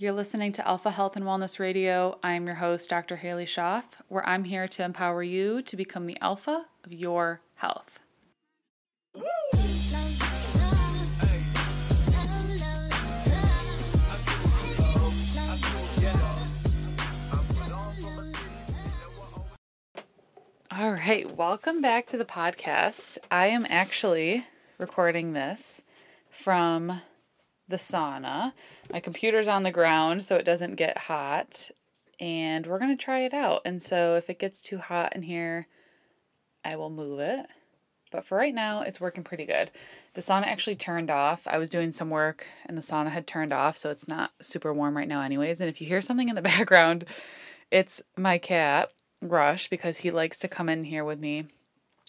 You're listening to Alpha Health and Wellness Radio. I'm your host, Dr. Halie Schoff, where I'm here to empower you to become the alpha of your health. All right, welcome back to the podcast. I am actually recording this from the sauna. My computer's on the ground so it doesn't get hot, and we're going to try it out. And so if it gets too hot in here, I will move it. But for right now, it's working pretty good. The sauna actually turned off. I was doing some work and the sauna had turned off, so it's not super warm right now, anyways. And if you hear something in the background, it's my cat, Rush, because he likes to come in here with me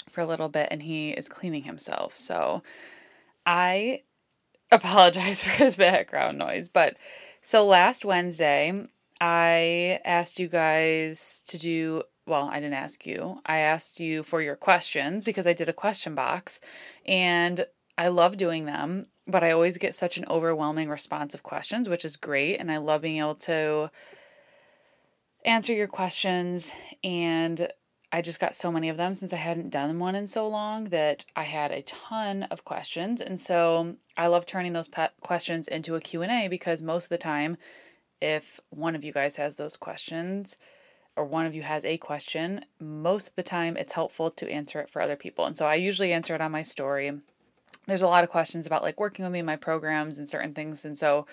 for a little bit and he is cleaning himself. So I apologize for his background noise. But so last Wednesday, I asked you guys to do, well, I didn't ask you. I asked you for your questions because I did a question box and I love doing them, but I always get such an overwhelming response of questions, which is great. And I love being able to answer your questions and I just got so many of them since I hadn't done one in so long that I had a ton of questions. And so I love turning those questions into a Q&A because most of the time if one of you guys has those questions or one of you has a question, most of the time it's helpful to answer it for other people. And so I usually answer it on my story. There's a lot of questions about like working with me in my programs and certain things. And so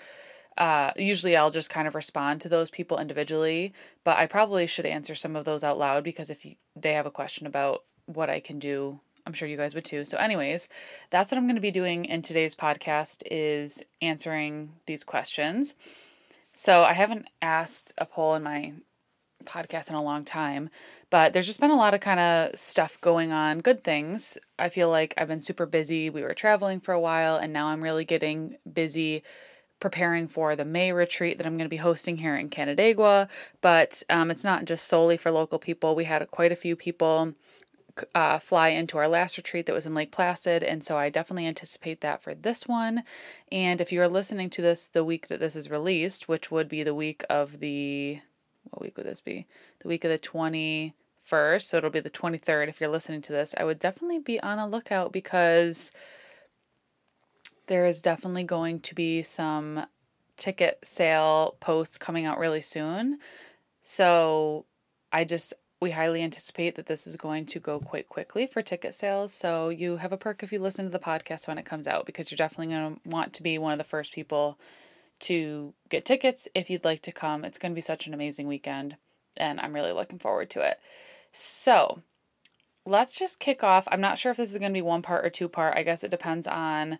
uh, usually I'll just kind of respond to those people individually, but I probably should answer some of those out loud because if you, they have a question about what I can do, I'm sure you guys would too. So, anyways, that's what I'm going to be doing in today's podcast is answering these questions. So, I haven't asked a poll in my podcast in a long time, but there's just been a lot of kind of stuff going on, good things. I feel like I've been super busy. We were traveling for a while, and now I'm really getting busy preparing for the May retreat that I'm going to be hosting here in Canandaigua. But um, it's not just solely for local people. We had quite a few people uh, fly into our last retreat that was in Lake Placid, and so I definitely anticipate that for this one. And if you are listening to this the week that this is released, which would be the week of the what week would this be? The week of the 21st, so it'll be the 23rd if you're listening to this. I would definitely be on the lookout because there is definitely going to be some ticket sale posts coming out really soon. So I just, we highly anticipate that this is going to go quite quickly for ticket sales. So you have a perk if you listen to the podcast when it comes out because you're definitely going to want to be one of the first people to get tickets if you'd like to come. It's going to be such an amazing weekend and I'm really looking forward to it. So, let's just kick off. I'm not sure if this is going to be one part or two part. I guess it depends on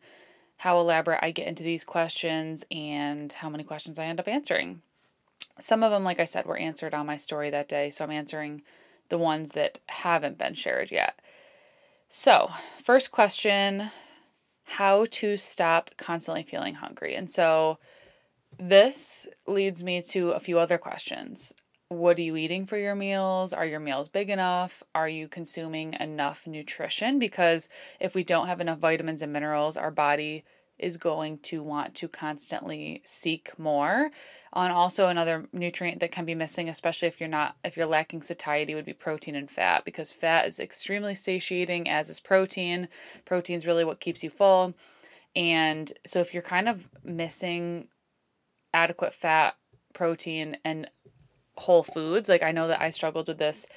how elaborate I get into these questions and how many questions I end up answering. Some of them, like I said, were answered on my story that day, so I'm answering the ones that haven't been shared yet. So, first question how to stop constantly feeling hungry. And so, this leads me to a few other questions. What are you eating for your meals? Are your meals big enough? Are you consuming enough nutrition? Because if we don't have enough vitamins and minerals, our body is going to want to constantly seek more. On also another nutrient that can be missing, especially if you're not if you're lacking satiety, would be protein and fat because fat is extremely satiating, as is protein. Protein is really what keeps you full. And so if you're kind of missing adequate fat, protein, and whole foods, like I know that I struggled with this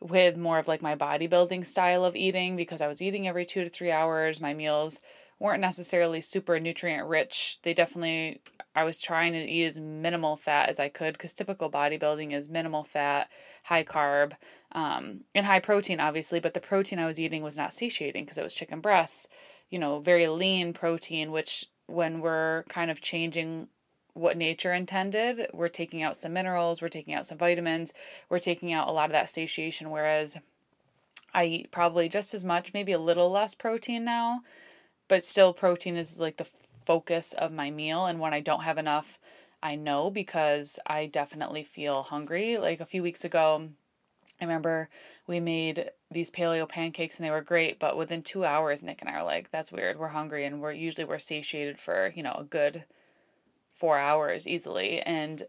with more of like my bodybuilding style of eating because I was eating every two to three hours. My meals weren't necessarily super nutrient rich. They definitely, I was trying to eat as minimal fat as I could because typical bodybuilding is minimal fat, high carb, um, and high protein, obviously. But the protein I was eating was not satiating because it was chicken breasts, you know, very lean protein, which when we're kind of changing what nature intended, we're taking out some minerals, we're taking out some vitamins, we're taking out a lot of that satiation. Whereas I eat probably just as much, maybe a little less protein now but still protein is like the focus of my meal and when I don't have enough I know because I definitely feel hungry. Like a few weeks ago, I remember we made these paleo pancakes and they were great, but within two hours, Nick and I are like, that's weird. We're hungry and we're usually we're satiated for, you know, a good four hours easily. And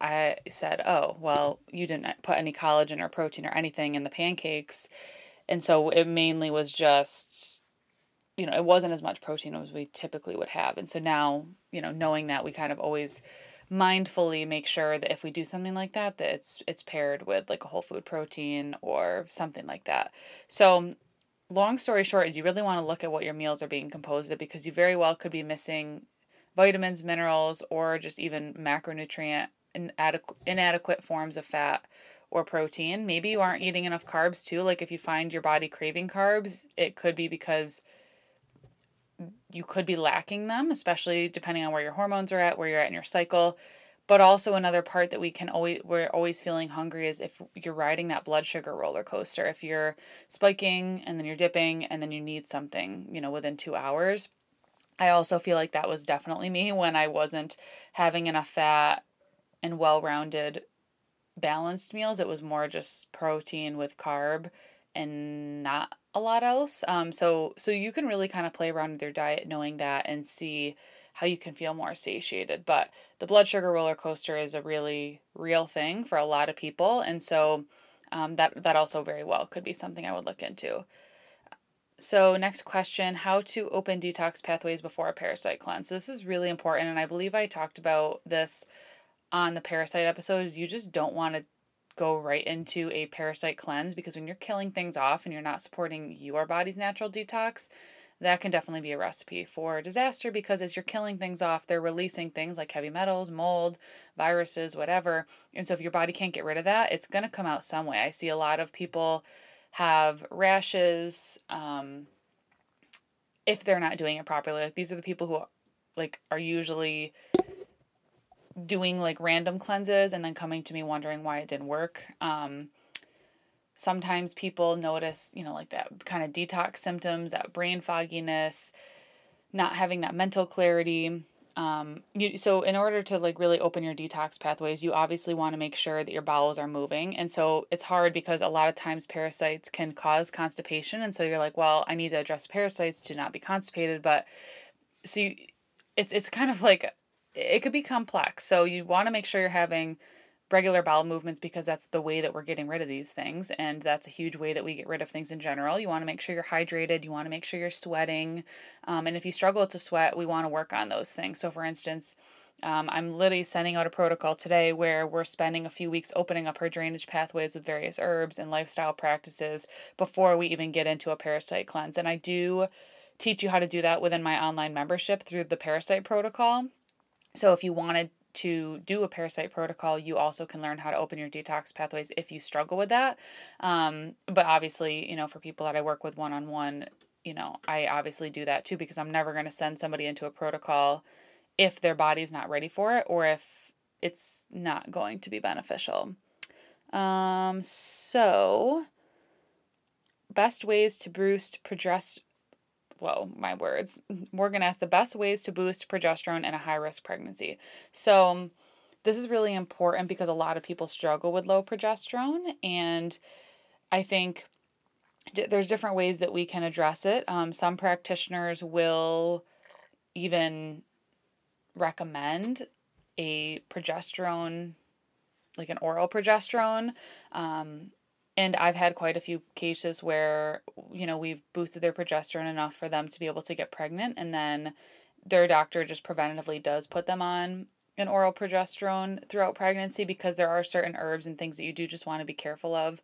I said, oh, well, you didn't put any collagen or protein or anything in the pancakes. And so it mainly was just, you know, it wasn't as much protein as we typically would have. And so now, you know, knowing that we kind of always mindfully make sure that if we do something like that that it's it's paired with like a whole food protein or something like that. So long story short is you really want to look at what your meals are being composed of because you very well could be missing vitamins, minerals or just even macronutrient inadequate inadequate forms of fat or protein. Maybe you aren't eating enough carbs too. Like if you find your body craving carbs, it could be because you could be lacking them, especially depending on where your hormones are at, where you're at in your cycle. But also another part that we can always we're always feeling hungry is if you're riding that blood sugar roller coaster. If you're spiking and then you're dipping and then you need something, you know, within 2 hours. I also feel like that was definitely me when I wasn't having enough fat and well-rounded balanced meals. It was more just protein with carb and not a lot else. Um, so so you can really kind of play around with your diet knowing that and see how you can feel more satiated. But the blood sugar roller coaster is a really real thing for a lot of people, and so um, that that also very well could be something I would look into. So next question, how to open detox pathways before a parasite cleanse. So this is really important and I believe I talked about this on the parasite episodes. You just don't want to go right into a parasite cleanse because when you're killing things off and you're not supporting your body's natural detox, that can definitely be a recipe for disaster because as you're killing things off, they're releasing things like heavy metals, mold, viruses, whatever. And so if your body can't get rid of that, it's going to come out some way. I see a lot of people have rashes um, if they're not doing it properly. Like these are the people who like are usually doing like random cleanses and then coming to me wondering why it didn't work. Um, sometimes people notice, you know, like that kind of detox symptoms, that brain fogginess, not having that mental clarity. Um, you, so in order to like really open your detox pathways, you obviously want to make sure that your bowels are moving. And so it's hard because a lot of times parasites can cause constipation. And so you're like, well, I need to address parasites to not be constipated. But so you, it's, it's kind of like it could be complex. So you want to make sure you're having regular bowel movements because that's the way that we're getting rid of these things and that's a huge way that we get rid of things in general. You want to make sure you're hydrated you want to make sure you're sweating um, and if you struggle to sweat we want to work on those things. So for instance um, i'm literally sending out a protocol today where we're spending a few weeks opening up her drainage pathways with various herbs and lifestyle practices before we even get into a parasite cleanse and i do teach you how to do that within my online membership through the parasite protocol. So if you wanted do a parasite protocol, you also can learn how to open your detox pathways if you struggle with that. Um, but obviously, you know, for people that I work with one on one, you know, I obviously do that too because I'm never going to send somebody into a protocol if their body's not ready for it or if it's not going to be beneficial. Um, so, best ways to boost progesterone whoa, my words. Morgan asked the best ways to boost progesterone in a high risk pregnancy. So, this is really important because a lot of people struggle with low progesterone, and I think there's different ways that we can address it. Um, some practitioners will even recommend a progesterone, like an oral progesterone. Um, and I've had quite a few cases where, you know, we've boosted their progesterone enough for them to be able to get pregnant. And then their doctor just preventatively does put them on an oral progesterone throughout pregnancy because there are certain herbs and things that you do just want to be careful of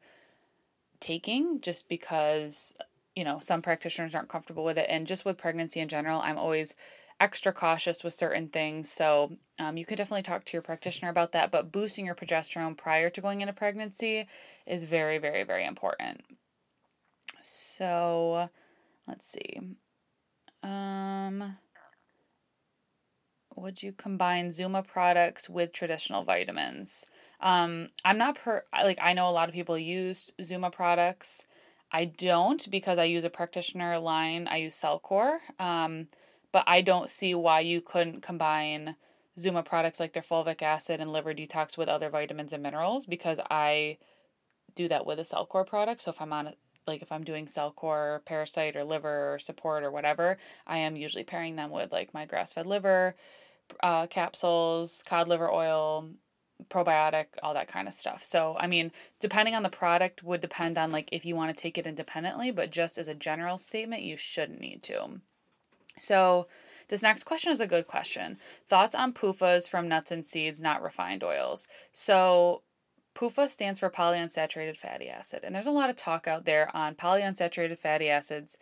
taking just because, you know, some practitioners aren't comfortable with it. And just with pregnancy in general, I'm always extra cautious with certain things. So um, you could definitely talk to your practitioner about that. But boosting your progesterone prior to going into pregnancy is very, very, very important. So let's see. Um, would you combine Zuma products with traditional vitamins? Um, I'm not per like I know a lot of people use Zuma products. I don't because I use a practitioner line. I use Cellcore. Um, but I don't see why you couldn't combine Zuma products like their fulvic acid and liver detox with other vitamins and minerals because I do that with a Cellcore product. So if I'm on like if I'm doing Cellcore, parasite or liver or support or whatever, I am usually pairing them with like my grass fed liver uh, capsules, cod liver oil, probiotic, all that kind of stuff. So, I mean, depending on the product would depend on like if you want to take it independently, but just as a general statement, you shouldn't need to. So, this next question is a good question. Thoughts on PUFAs from nuts and seeds, not refined oils. So, PUFA stands for polyunsaturated fatty acid, and there's a lot of talk out there on polyunsaturated fatty acids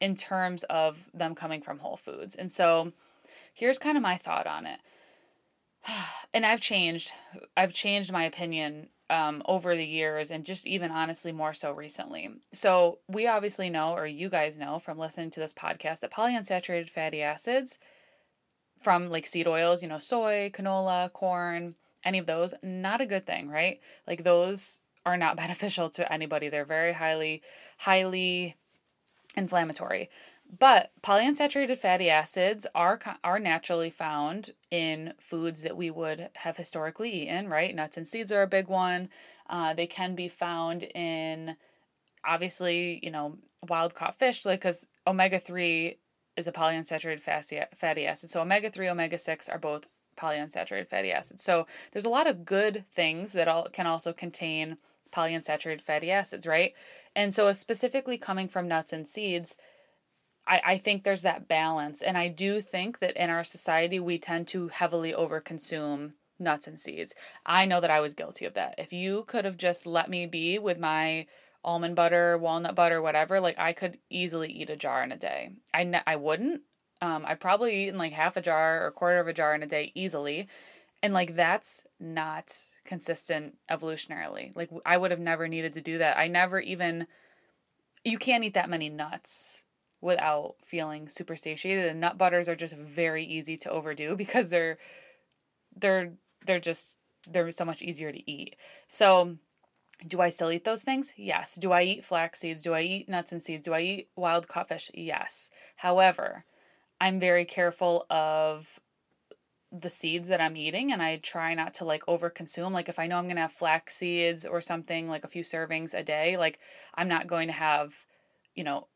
in terms of them coming from whole foods. And so, here's kind of my thought on it. And I've changed. I've changed my opinion um, over the years and just even honestly more so recently. So, we obviously know, or you guys know from listening to this podcast, that polyunsaturated fatty acids from like seed oils, you know, soy, canola, corn, any of those, not a good thing, right? Like, those are not beneficial to anybody. They're very highly, highly inflammatory. But polyunsaturated fatty acids are are naturally found in foods that we would have historically eaten, right? Nuts and seeds are a big one. Uh, they can be found in, obviously, you know, wild caught fish, like because omega three is a polyunsaturated fatty fatty acid. So omega three, omega six are both polyunsaturated fatty acids. So there's a lot of good things that all can also contain polyunsaturated fatty acids, right? And so specifically coming from nuts and seeds I, I think there's that balance. And I do think that in our society, we tend to heavily overconsume nuts and seeds. I know that I was guilty of that. If you could have just let me be with my almond butter, walnut butter, whatever, like I could easily eat a jar in a day. I, ne- I wouldn't. Um, I probably eaten like half a jar or quarter of a jar in a day easily. And like that's not consistent evolutionarily. Like I would have never needed to do that. I never even you can't eat that many nuts without feeling super satiated and nut butters are just very easy to overdo because they're they're they're just they're so much easier to eat. So do I still eat those things? Yes. Do I eat flax seeds? Do I eat nuts and seeds? Do I eat wild caught fish? Yes. However, I'm very careful of the seeds that I'm eating and I try not to like over consume. Like if I know I'm gonna have flax seeds or something, like a few servings a day, like I'm not going to have, you know,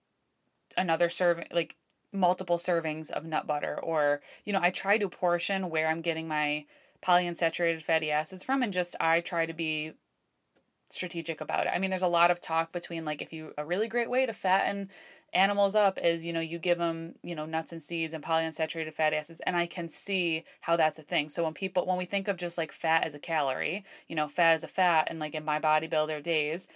another serving like multiple servings of nut butter or you know i try to portion where i'm getting my polyunsaturated fatty acids from and just i try to be strategic about it. I mean there's a lot of talk between like if you a really great way to fatten animals up is you know you give them you know nuts and seeds and polyunsaturated fatty acids and i can see how that's a thing. So when people when we think of just like fat as a calorie you know fat as a fat and like in my bodybuilder days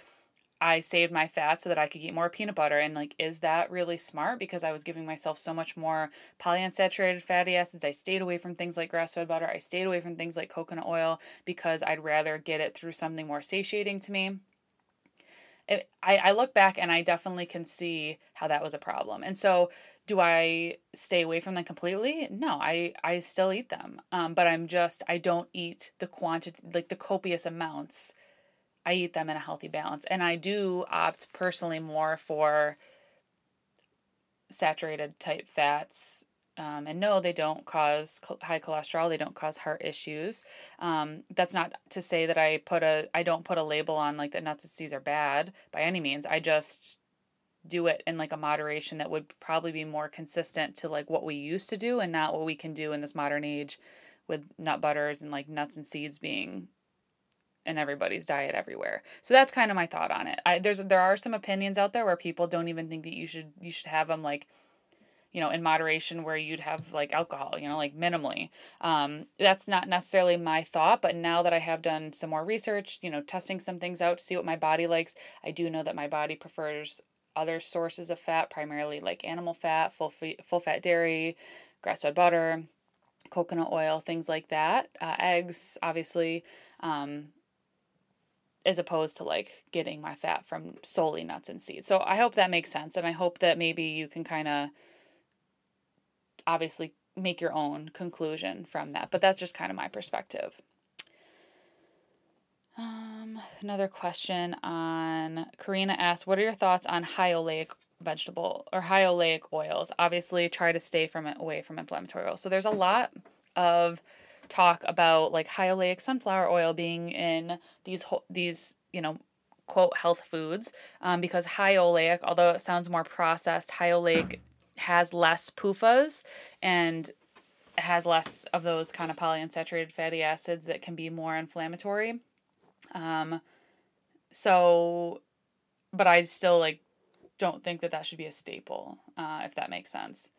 I saved my fat so that I could eat more peanut butter. And like, is that really smart? Because I was giving myself so much more polyunsaturated fatty acids. I stayed away from things like grass fed butter. I stayed away from things like coconut oil because I'd rather get it through something more satiating to me. It, I, I look back and I definitely can see how that was a problem. And so, do I stay away from them completely? No, I, I still eat them. Um, but I'm just, I don't eat the quantity, like the copious amounts I eat them in a healthy balance. And I do opt personally more for saturated type fats. Um, and no, they don't cause high cholesterol. They don't cause heart issues. Um, that's not to say that I put a I don't put a label on like that nuts and seeds are bad by any means. I just do it in like a moderation that would probably be more consistent to like what we used to do and not what we can do in this modern age with nut butters and like nuts and seeds being in everybody's diet everywhere. So that's kind of my thought on it. I, there's there are some opinions out there where people don't even think that you should you should have them like you know in moderation where you'd have like alcohol you know like minimally um, that's not necessarily my thought but now that i have done some more research you know testing some things out to see what my body likes i do know that my body prefers other sources of fat primarily like animal fat full full fat dairy grass fed butter coconut oil things like that uh, eggs obviously um, as opposed to like getting my fat from solely nuts and seeds. So I hope that makes sense. And I hope that maybe you can kind of obviously make your own conclusion from that. But that's just kind of my perspective. Um, another question on Karina asked, What are your thoughts on high oleic vegetable or high oleic oils? Obviously, try to stay from away from inflammatory oils. So there's a lot of talk about like high oleic sunflower oil being in these these you know quote health foods um, because high oleic although it sounds more processed high oleic has less PUFAs and has less of those kind of polyunsaturated fatty acids that can be more inflammatory. Um, so, but I still like don't think that that should be a staple, uh, if that makes sense.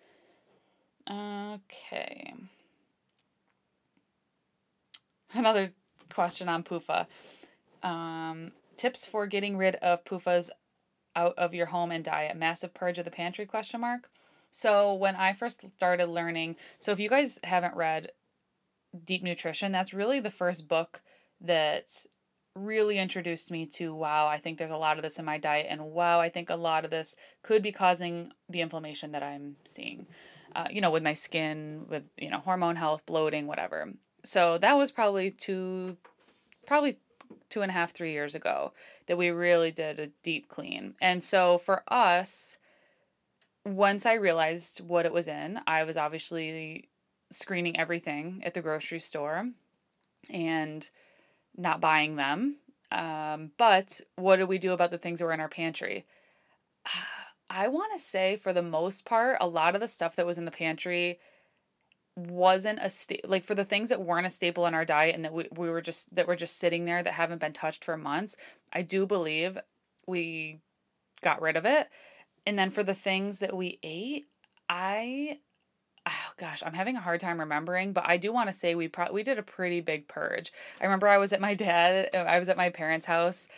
Okay. Another question on PUFA. Um, tips for getting rid of PUFAs out of your home and diet. Massive purge of the pantry question mark. So when I first started learning, so if you guys haven't read Deep Nutrition, that's really the first book that really introduced me to wow, I think there's a lot of this in my diet, and wow, I think a lot of this could be causing the inflammation that I'm seeing, uh, you know, with my skin, with, you know, hormone health, bloating, whatever. So that was probably two, probably two and a half, three years ago that we really did a deep clean. And so for us, once I realized what it was in, I was obviously screening everything at the grocery store and not buying them. Um, but what do we do about the things that were in our pantry? I want to say, for the most part, a lot of the stuff that was in the pantry wasn't a sta- like for the things that weren't a staple in our diet and that we, we were just that were just sitting there that haven't been touched for months i do believe we got rid of it. And then for the things that we ate i oh gosh i'm having a hard time remembering but i do want to say we pro- we did a pretty big purge. I remember i was at my dad uh, i was at my parents house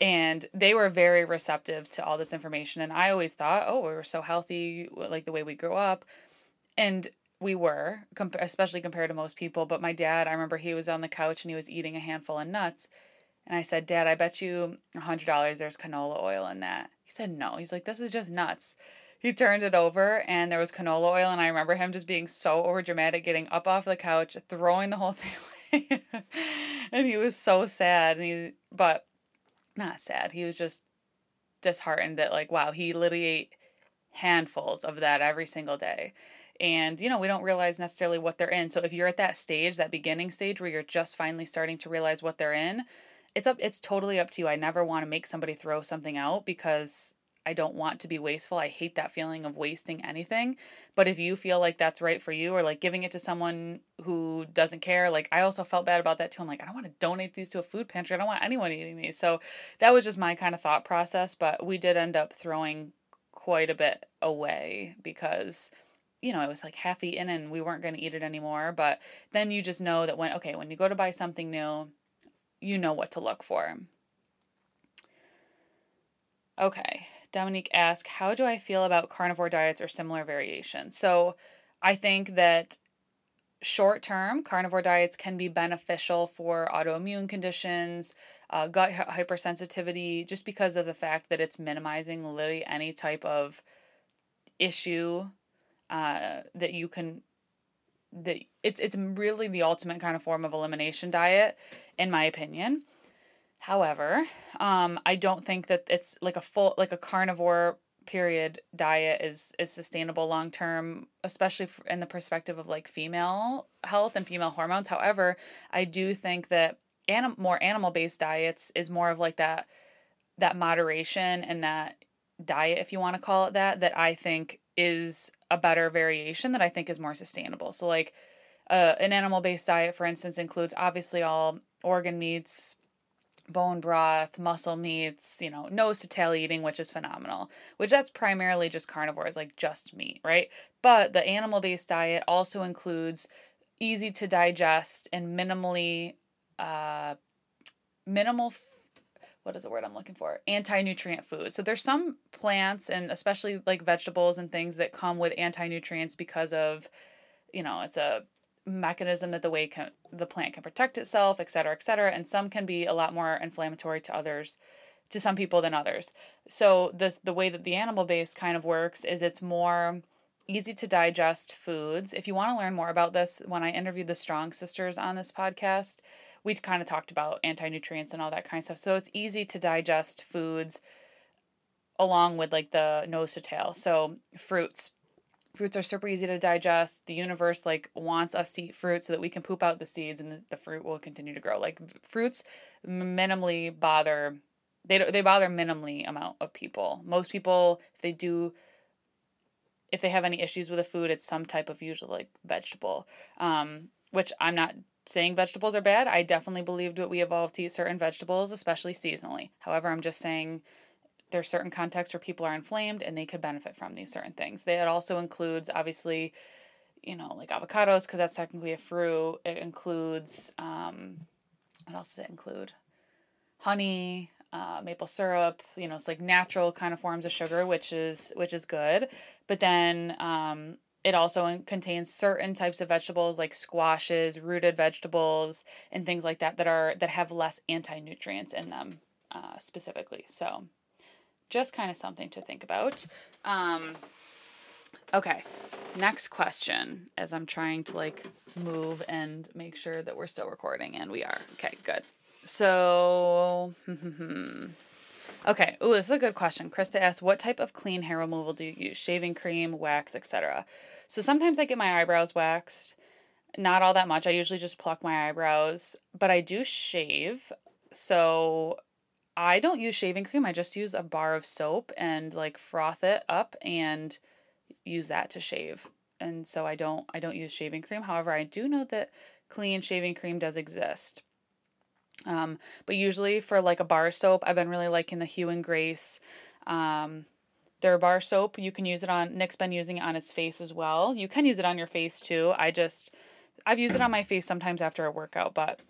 and they were very receptive to all this information and i always thought oh we were so healthy like the way we grew up. And we were, especially compared to most people. But my dad, I remember he was on the couch and he was eating a handful of nuts. And I said, Dad, I bet you a $100 there's canola oil in that. He said, No. He's like, This is just nuts. He turned it over and there was canola oil. And I remember him just being so overdramatic, getting up off the couch, throwing the whole thing away. and he was so sad. And he, but not sad. He was just disheartened that, like, wow, he literally ate handfuls of that every single day and you know we don't realize necessarily what they're in so if you're at that stage that beginning stage where you're just finally starting to realize what they're in it's up it's totally up to you. I never want to make somebody throw something out because i don't want to be wasteful. I hate that feeling of wasting anything but if you feel like that's right for you or like giving it to someone who doesn't care like i also felt bad about that too. I'm like i don't want to donate these to a food pantry. I don't want anyone eating these. So that was just my kind of thought process but we did end up throwing quite a bit away because you know, it was like half eaten and we weren't going to eat it anymore. But then you just know that when, okay, when you go to buy something new, you know what to look for. Okay. Dominique asks, How do I feel about carnivore diets or similar variations? So I think that short term, carnivore diets can be beneficial for autoimmune conditions, uh, gut hypersensitivity, just because of the fact that it's minimizing literally any type of issue uh, that you can that it's it's really the ultimate kind of form of elimination diet in my opinion. However um i don't think that it's like a full like a carnivore period diet is is sustainable long term especially in the perspective of like female health and female hormones. However i do think that anim- more animal based diets is more of like that that moderation and that diet if you want to call it that that i think is a better variation that I think is more sustainable. So, like uh, an animal based diet, for instance, includes obviously all organ meats, bone broth, muscle meats, you know, nose to tail eating, which is phenomenal, which that's primarily just carnivores, like just meat, right? But the animal based diet also includes easy to digest and minimally, uh, minimal what is the word I'm looking for? Anti nutrient food. So there's some plants and especially like vegetables and things that come with anti nutrients because of, you know, it's a mechanism that the way can, the plant can protect itself, et cetera, et cetera. And some can be a lot more inflammatory to others, to some people than others. So this the way that the animal based kind of works is it's more easy to digest foods. If you want to learn more about this, when I interviewed the Strong Sisters on this podcast, we kind of talked about anti nutrients and all that kind of stuff. So it's easy to digest foods along with like the nose to tail. So fruits. Fruits are super easy to digest. The universe like wants us to eat fruit so that we can poop out the seeds and the, the fruit will continue to grow. Like fruits minimally bother they don't, they bother minimally amount of people. Most people if they do if they have any issues with a food, it's some type of usually like vegetable. Um, which I'm not saying vegetables are bad. I definitely believed that we evolved to eat certain vegetables, especially seasonally. However, I'm just saying there's certain contexts where people are inflamed and they could benefit from these certain things. It also includes obviously, you know, like avocados because that's technically a fruit. It includes um, what else does it include? Honey, uh, maple syrup. You know, it's like natural kind of forms of sugar, which is which is good. But then um, it also contains certain types of vegetables like squashes, rooted vegetables, and things like that that are that have less anti nutrients in them uh, specifically. So, just kind of something to think about. Um, okay, next question. As I'm trying to like move and make sure that we're still recording, and we are. Okay, good. So. Okay. Oh, this is a good question. Krista asked, "What type of clean hair removal do you use? Shaving cream, wax, etc." So sometimes I get my eyebrows waxed. Not all that much. I usually just pluck my eyebrows, but I do shave. So I don't use shaving cream. I just use a bar of soap and like froth it up and use that to shave. And so I don't I don't use shaving cream. However, I do know that clean shaving cream does exist. Um, but usually for like a bar soap, I've been really liking the Hue and Grace. Um, their bar soap. You can use it on Nick's been using it on his face as well. You can use it on your face too. I just I've used it on my face sometimes after a workout, but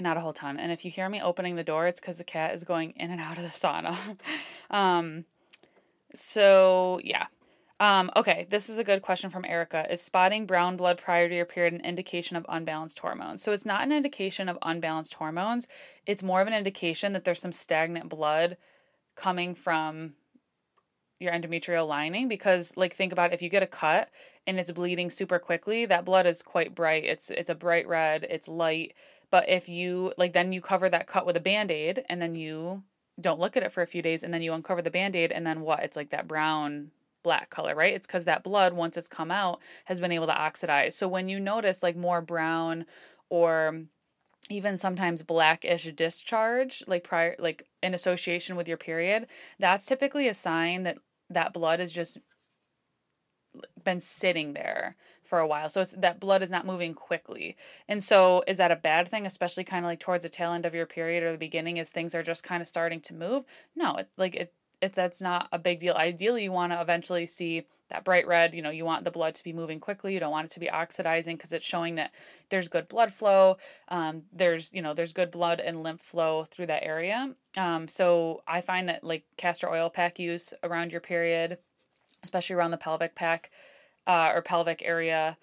not a whole ton. And if you hear me opening the door, it's because the cat is going in and out of the sauna. um, so yeah. Um, okay, this is a good question from Erica. Is spotting brown blood prior to your period an indication of unbalanced hormones? So it's not an indication of unbalanced hormones. It's more of an indication that there's some stagnant blood coming from your endometrial lining because like think about if you get a cut and it's bleeding super quickly that blood is quite bright it's it's a bright red it's light but if you like then you cover that cut with a band-aid and then you don't look at it for a few days and then you uncover the band-aid and then what it's like that brown black color right? It's because that blood once it's come out has been able to oxidize. So when you notice like more brown or even sometimes blackish discharge like prior like in association with your period that's typically a sign that that blood has just been sitting there for a while. So it's that blood is not moving quickly. And so is that a bad thing especially kind of like towards the tail end of your period or the beginning as things are just kind of starting to move? No it like it it's that's not a big deal ideally you want to eventually see that bright red, you know, you want the blood to be moving quickly. You don't want it to be oxidizing because it's showing that there's good blood flow. Um, there's, you know, there's good blood and lymph flow through that area. Um, so I find that like castor oil pack use around your period, especially around the pelvic pack uh, or pelvic area,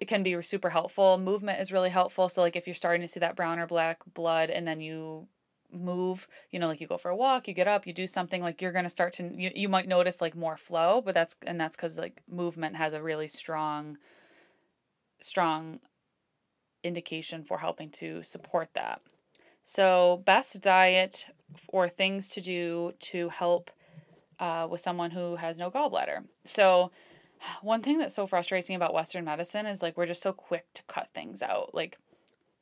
it can be super helpful. Movement is really helpful. So like if you're starting to see that brown or black blood and then you move you know like you go for a walk you get up you do something like you're going to start to you, you might notice like more flow but that's and that's because like movement has a really strong strong indication for helping to support that. So best diet or things to do to help uh, with someone who has no gallbladder. So one thing that so frustrates me about western medicine is like we're just so quick to cut things out. Like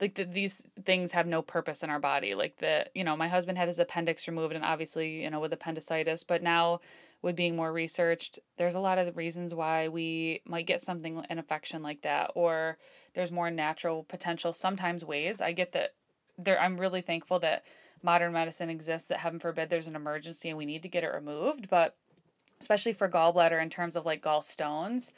like the, these things have no purpose in our body like the you know my husband had his appendix removed and obviously you know with appendicitis but now with being more researched there's a lot of reasons why we might get something an infection like that or there's more natural potential sometimes ways. I get that there i'm really thankful that modern medicine exists that heaven forbid there's an emergency and we need to get it removed but especially for gallbladder in terms of like gallstones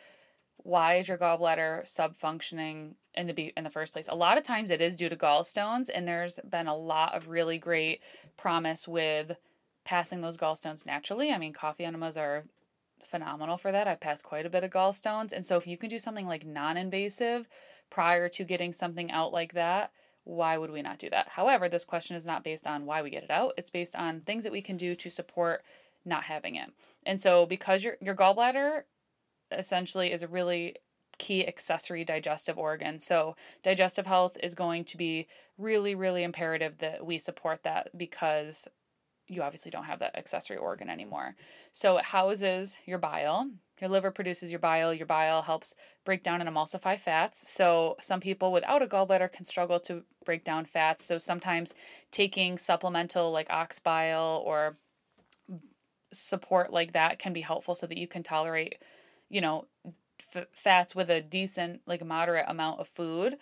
why is your gallbladder subfunctioning in the be- in the first place? A lot of times it is due to gallstones and there's been a lot of really great promise with passing those gallstones naturally. I mean, coffee enemas are phenomenal for that. I've passed quite a bit of gallstones and so if you can do something like non-invasive prior to getting something out like that, why would we not do that? However, this question is not based on why we get it out. It's based on things that we can do to support not having it. And so because your your gallbladder essentially is a really key accessory digestive organ. So, digestive health is going to be really, really imperative that we support that because you obviously don't have that accessory organ anymore. So, it houses your bile. Your liver produces your bile. Your bile helps break down and emulsify fats. So, some people without a gallbladder can struggle to break down fats. So, sometimes taking supplemental like ox bile or support like that can be helpful so that you can tolerate you know, f- fats with a decent, like moderate amount of food.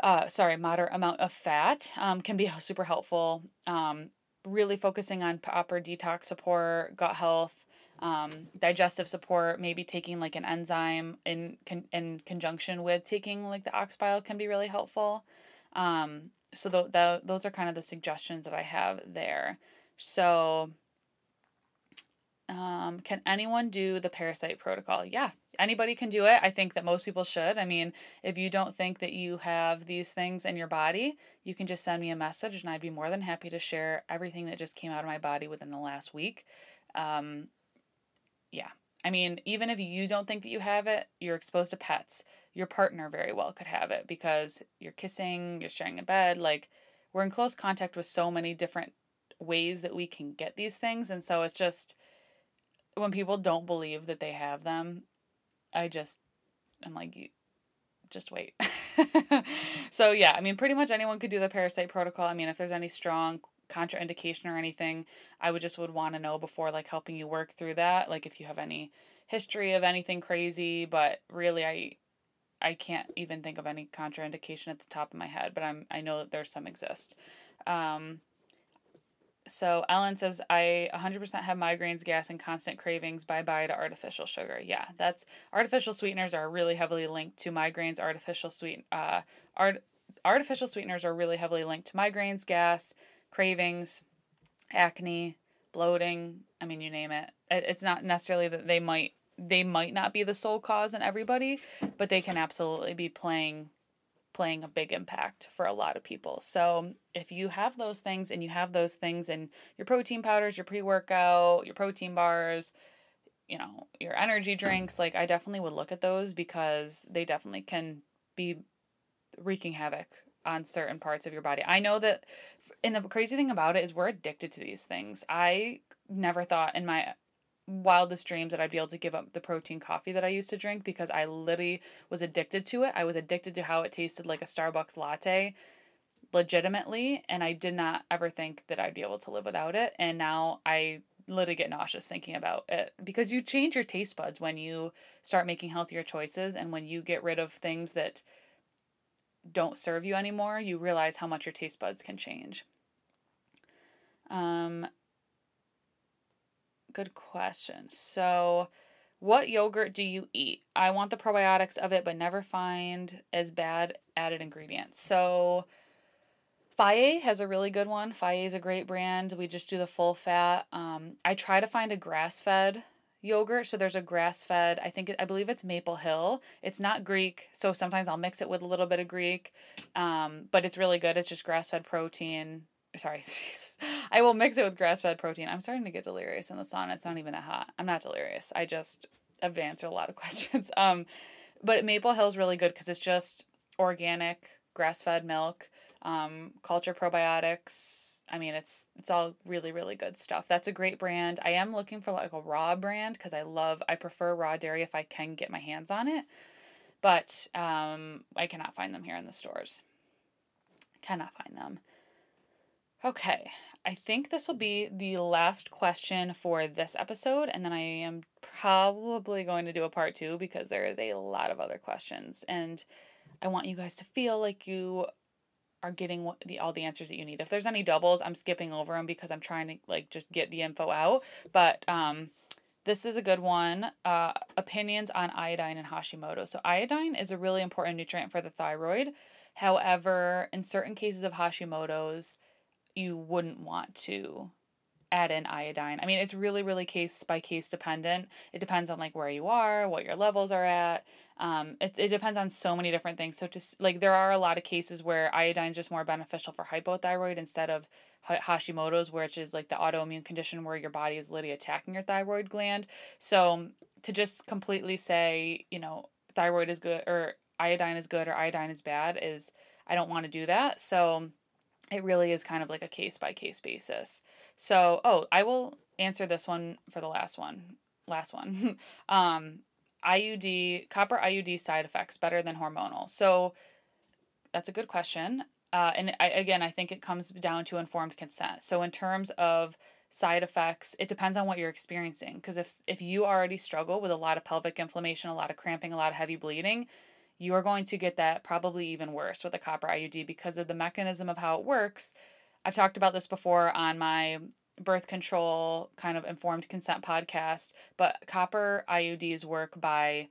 Uh, sorry, moderate amount of fat um, can be super helpful. Um, really focusing on proper detox support, gut health, um, digestive support, maybe taking like an enzyme in con- in conjunction with taking like the ox bile can be really helpful. Um, so th-, th- those are kind of the suggestions that I have there. So um, can anyone do the parasite protocol? Yeah, anybody can do it. I think that most people should. I mean, if you don't think that you have these things in your body, you can just send me a message and I'd be more than happy to share everything that just came out of my body within the last week. Um, yeah. I mean, even if you don't think that you have it, you're exposed to pets. Your partner very well could have it because you're kissing, you're sharing a bed. Like, we're in close contact with so many different ways that we can get these things. And so it's just when people don't believe that they have them, I just I'm like you just wait. so yeah, I mean pretty much anyone could do the parasite protocol. I mean if there's any strong contraindication or anything, I would just would want to know before like helping you work through that, like if you have any history of anything crazy, but really I I can't even think of any contraindication at the top of my head, but I'm I know that there's some exist. Um, so Ellen says, I 100% have migraines, gas, and constant cravings. Bye bye to artificial sugar. Yeah, that's artificial sweeteners are really heavily linked to migraines. Artificial sweet uh, art, artificial sweeteners are really heavily linked to migraines, gas, cravings, acne, bloating. I mean, you name it. It's not necessarily that they might they might not be the sole cause in everybody, but they can absolutely be playing playing a big impact for a lot of people. So, if you have those things and you have those things in your protein powders, your pre workout, your protein bars, you know, your energy drinks, like I definitely would look at those because they definitely can be wreaking havoc on certain parts of your body. I know that and the crazy thing about it is we're addicted to these things. I never thought in my wildest dreams that I'd be able to give up the protein coffee that I used to drink because I literally was addicted to it. I was addicted to how it tasted like a Starbucks latte legitimately and I did not ever think that I'd be able to live without it and now I literally get nauseous thinking about it because you change your taste buds when you start making healthier choices and when you get rid of things that don't serve you anymore, you realize how much your taste buds can change. Um, good question. So, what yogurt do you eat? I want the probiotics of it, but never find as bad added ingredients. So, Fage has a really good one. Fage is a great brand. We just do the full fat. Um, I try to find a grass fed yogurt. So there's a grass fed, I think, I believe it's Maple Hill. It's not Greek. So sometimes I'll mix it with a little bit of Greek. Um, but it's really good. It's just grass fed protein sorry, I will mix it with grass fed protein. I'm starting to get delirious in the sauna. It's not even that hot. I'm not delirious. I just have answered a lot of questions. Um, but Maple Hill is really good because it's just organic, grass fed milk, um, culture probiotics. I mean, it's it's all really really good stuff. That's a great brand. I am looking for like a raw brand because I love I prefer raw dairy if I can get my hands on it, but um, I cannot find them here in the stores. Cannot find them. Okay, I think this will be the last question for this episode, and then I am probably going to do a part two because there is a lot of other questions, and I want you guys to feel like you are getting the all the answers that you need. If there's any doubles, I'm skipping over them because I'm trying to like just get the info out. But um, this is a good one. Uh, opinions on iodine and Hashimoto. So iodine is a really important nutrient for the thyroid. However, in certain cases of Hashimoto's, you wouldn't want to add in iodine. I mean, it's really, really case by case dependent. It depends on like where you are, what your levels are at. Um, it, it depends on so many different things. So just like there are a lot of cases where iodine is just more beneficial for hypothyroid instead of Hashimoto's, which is like the autoimmune condition where your body is literally attacking your thyroid gland. So to just completely say, you know, thyroid is good or iodine is good or iodine is bad is I don't want to do that. So it really is kind of like a case by case basis. So, oh, I will answer this one for the last one. Last one. um, IUD, copper IUD side effects better than hormonal. So, that's a good question. Uh, and I, again, I think it comes down to informed consent. So, in terms of side effects. It depends on what you're experiencing. Because if if you already struggle with a lot of pelvic inflammation, a lot of cramping, a lot of heavy bleeding, you are going to get that probably even worse with a copper IUD because of the mechanism of how it works. I've talked about this before on my birth control kind of informed consent podcast, but copper IUDs work by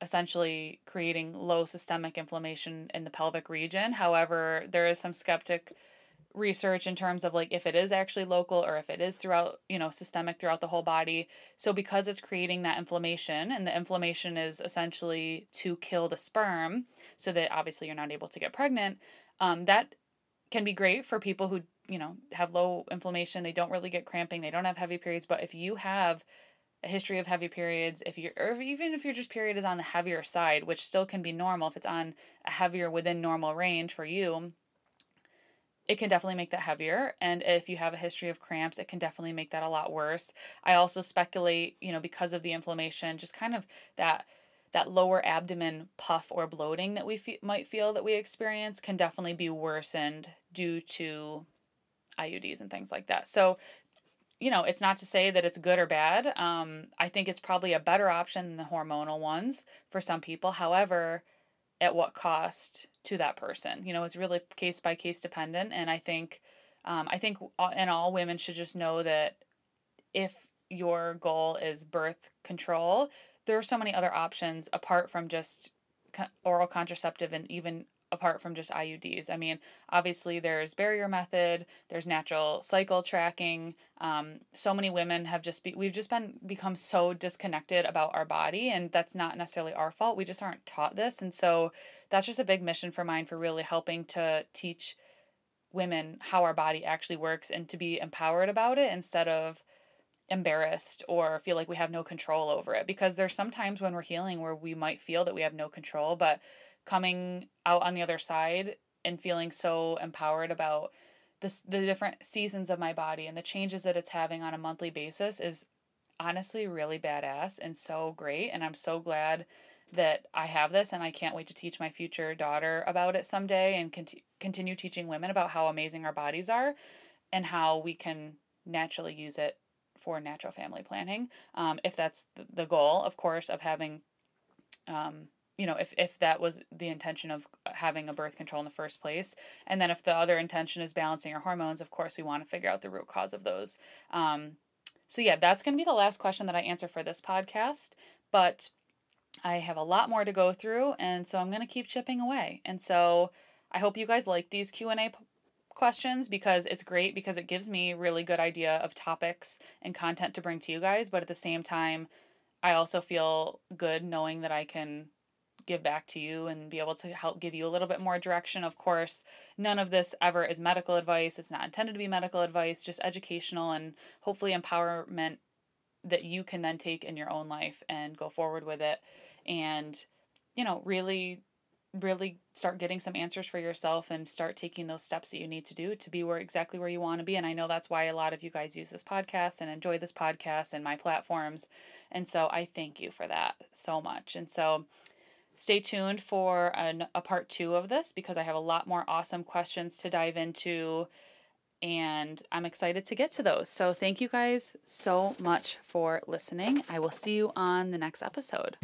essentially creating low systemic inflammation in the pelvic region. However, there is some skeptic research in terms of like if it is actually local or if it is throughout, you know, systemic throughout the whole body. So because it's creating that inflammation and the inflammation is essentially to kill the sperm so that obviously you're not able to get pregnant, um, that can be great for people who, you know, have low inflammation, they don't really get cramping, they don't have heavy periods, but if you have a history of heavy periods, if you're, or even if your just period is on the heavier side, which still can be normal, if it's on a heavier within normal range for you, it can definitely make that heavier. And if you have a history of cramps, it can definitely make that a lot worse. I also speculate, you know, because of the inflammation, just kind of that that lower abdomen puff or bloating that we might feel that we experience can definitely be worsened due to IUDs and things like that. So, you know, it's not to say that it's good or bad. Um, I think it's probably a better option than the hormonal ones for some people. However, at what cost to that person. You know, it's really case by case dependent, and I think, um, I think, and all women should just know that if your goal is birth control, there are so many other options apart from just oral contraceptive and even apart from just IUDs. I mean, obviously there's barrier method, there's natural cycle tracking. Um, so many women have just be, we've just been become so disconnected about our body, and that's not necessarily our fault. We just aren't taught this, and so that's just a big mission for mine for really helping to teach women how our body actually works and to be empowered about it instead of embarrassed or feel like we have no control over it. Because there's sometimes when we're healing where we might feel that we have no control but coming out on the other side and feeling so empowered about this the different seasons of my body and the changes that it's having on a monthly basis is honestly really badass and so great. And I'm so glad that I have this and I can't wait to teach my future daughter about it someday and cont- continue teaching women about how amazing our bodies are and how we can naturally use it for natural family planning um, if that's the goal of course of having um, you know, if, if that was the intention of having a birth control in the first place. And then if the other intention is balancing our hormones, of course, we want to figure out the root cause of those. Um, so, yeah, that's going to be the last question that I answer for this podcast. But I have a lot more to go through, and so I'm going to keep chipping away. And so I hope you guys like these Q&A p- questions because it's great because it gives me really good idea of topics and content to bring to you guys, but at the same time, I also feel good knowing that I can give back to you and be able to help give you a little bit more direction. Of course, none of this ever is medical advice. It's not intended to be medical advice, just educational and hopefully empowerment that you can then take in your own life and go forward with it and you know, really really start getting some answers for yourself and start taking those steps that you need to do to be where exactly where you want to be and I know that's why a lot of you guys use this podcast and enjoy this podcast and my platforms and so I thank you for that so much and so Stay tuned for an, a part two of this because I have a lot more awesome questions to dive into and I'm excited to get to those. So, thank you guys so much for listening. I will see you on the next episode.